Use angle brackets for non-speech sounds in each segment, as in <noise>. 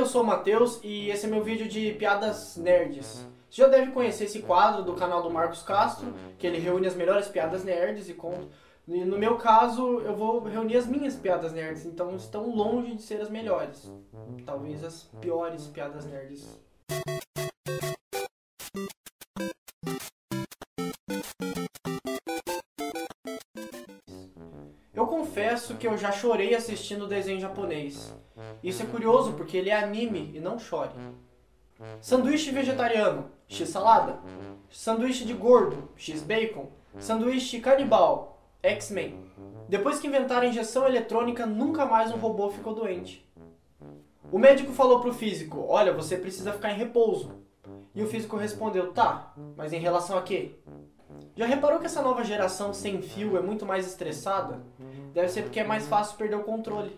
eu sou o Matheus e esse é meu vídeo de piadas nerds. Você já deve conhecer esse quadro do canal do Marcos Castro, que ele reúne as melhores piadas nerds e conta. E no meu caso, eu vou reunir as minhas piadas nerds, então estão longe de ser as melhores. Talvez as piores piadas nerds. Eu confesso que eu já chorei assistindo desenho japonês. Isso é curioso porque ele é anime e não chore. Sanduíche vegetariano, X salada. Sanduíche de gordo, X bacon. Sanduíche canibal, X-Men. Depois que inventaram a injeção eletrônica, nunca mais um robô ficou doente. O médico falou pro físico: Olha, você precisa ficar em repouso. E o físico respondeu: Tá, mas em relação a quê? Já reparou que essa nova geração sem fio é muito mais estressada? Deve ser porque é mais fácil perder o controle.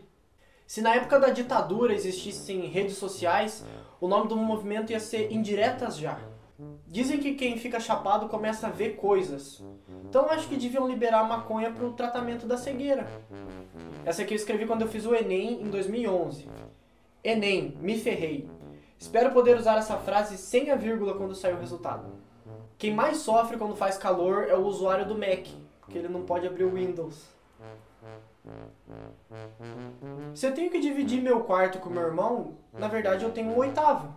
Se na época da ditadura existissem redes sociais, o nome do movimento ia ser Indiretas Já. Dizem que quem fica chapado começa a ver coisas. Então acho que deviam liberar a maconha para o tratamento da cegueira. Essa aqui eu escrevi quando eu fiz o Enem em 2011. Enem, me ferrei. Espero poder usar essa frase sem a vírgula quando sair o resultado. Quem mais sofre quando faz calor é o usuário do Mac, porque ele não pode abrir o Windows. Se eu tenho que dividir meu quarto com meu irmão, na verdade eu tenho um oitavo.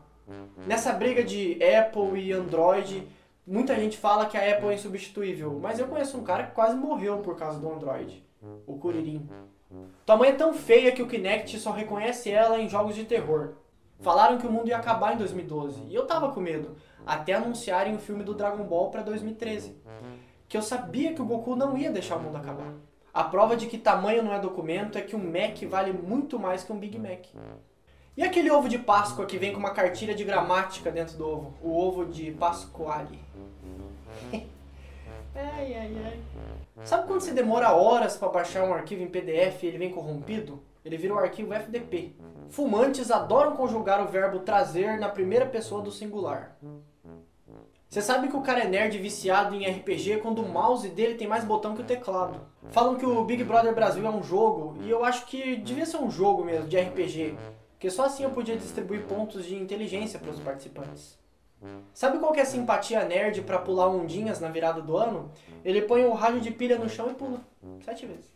Nessa briga de Apple e Android, muita gente fala que a Apple é insubstituível, mas eu conheço um cara que quase morreu por causa do Android, o Kuririn. Tua mãe é tão feia que o Kinect só reconhece ela em jogos de terror. Falaram que o mundo ia acabar em 2012 e eu tava com medo, até anunciarem o filme do Dragon Ball para 2013. Que eu sabia que o Goku não ia deixar o mundo acabar. A prova de que tamanho não é documento é que um Mac vale muito mais que um Big Mac. E aquele ovo de Páscoa que vem com uma cartilha de gramática dentro do ovo? O ovo de Pasquale. <laughs> ai, ai, ai. Sabe quando você demora horas para baixar um arquivo em PDF e ele vem corrompido? Ele vira o arquivo FDP. Fumantes adoram conjugar o verbo trazer na primeira pessoa do singular. Você sabe que o cara é nerd viciado em RPG quando o mouse dele tem mais botão que o teclado. Falam que o Big Brother Brasil é um jogo, e eu acho que devia ser um jogo mesmo, de RPG. Porque só assim eu podia distribuir pontos de inteligência para os participantes. Sabe qual que é a simpatia nerd para pular ondinhas na virada do ano? Ele põe o rádio de pilha no chão e pula. Sete vezes.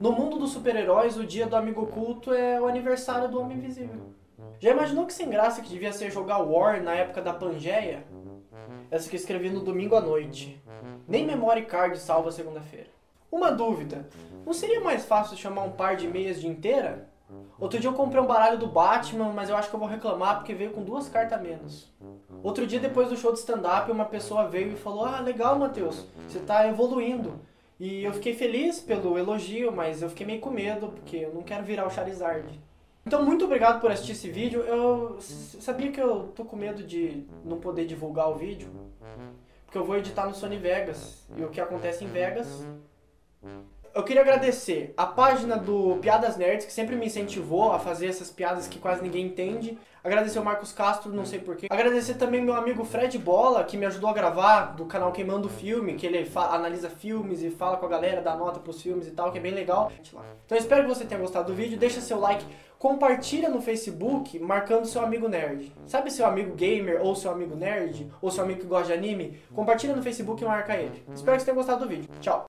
No mundo dos super-heróis, o dia do amigo oculto é o aniversário do Homem Invisível. Já imaginou que sem graça que devia ser jogar War na época da Pangeia? Essa que eu escrevi no domingo à noite. Nem memory card salva segunda-feira. Uma dúvida. Não seria mais fácil chamar um par de meias de inteira? Outro dia eu comprei um baralho do Batman, mas eu acho que eu vou reclamar porque veio com duas cartas a menos. Outro dia, depois do show de stand-up, uma pessoa veio e falou: Ah, legal, Matheus, você está evoluindo. E eu fiquei feliz pelo elogio, mas eu fiquei meio com medo, porque eu não quero virar o Charizard. Então, muito obrigado por assistir esse vídeo. Eu sabia que eu tô com medo de não poder divulgar o vídeo, porque eu vou editar no Sony Vegas. E o que acontece em Vegas eu queria agradecer a página do Piadas Nerds, que sempre me incentivou a fazer essas piadas que quase ninguém entende. Agradecer o Marcos Castro, não sei porquê. Agradecer também meu amigo Fred Bola, que me ajudou a gravar do canal Queimando Filme, que ele analisa filmes e fala com a galera, dá nota pros filmes e tal, que é bem legal. Então espero que você tenha gostado do vídeo, deixa seu like, compartilha no Facebook marcando seu amigo nerd. Sabe seu amigo gamer ou seu amigo nerd, ou seu amigo que gosta de anime? Compartilha no Facebook e marca ele. Espero que você tenha gostado do vídeo. Tchau!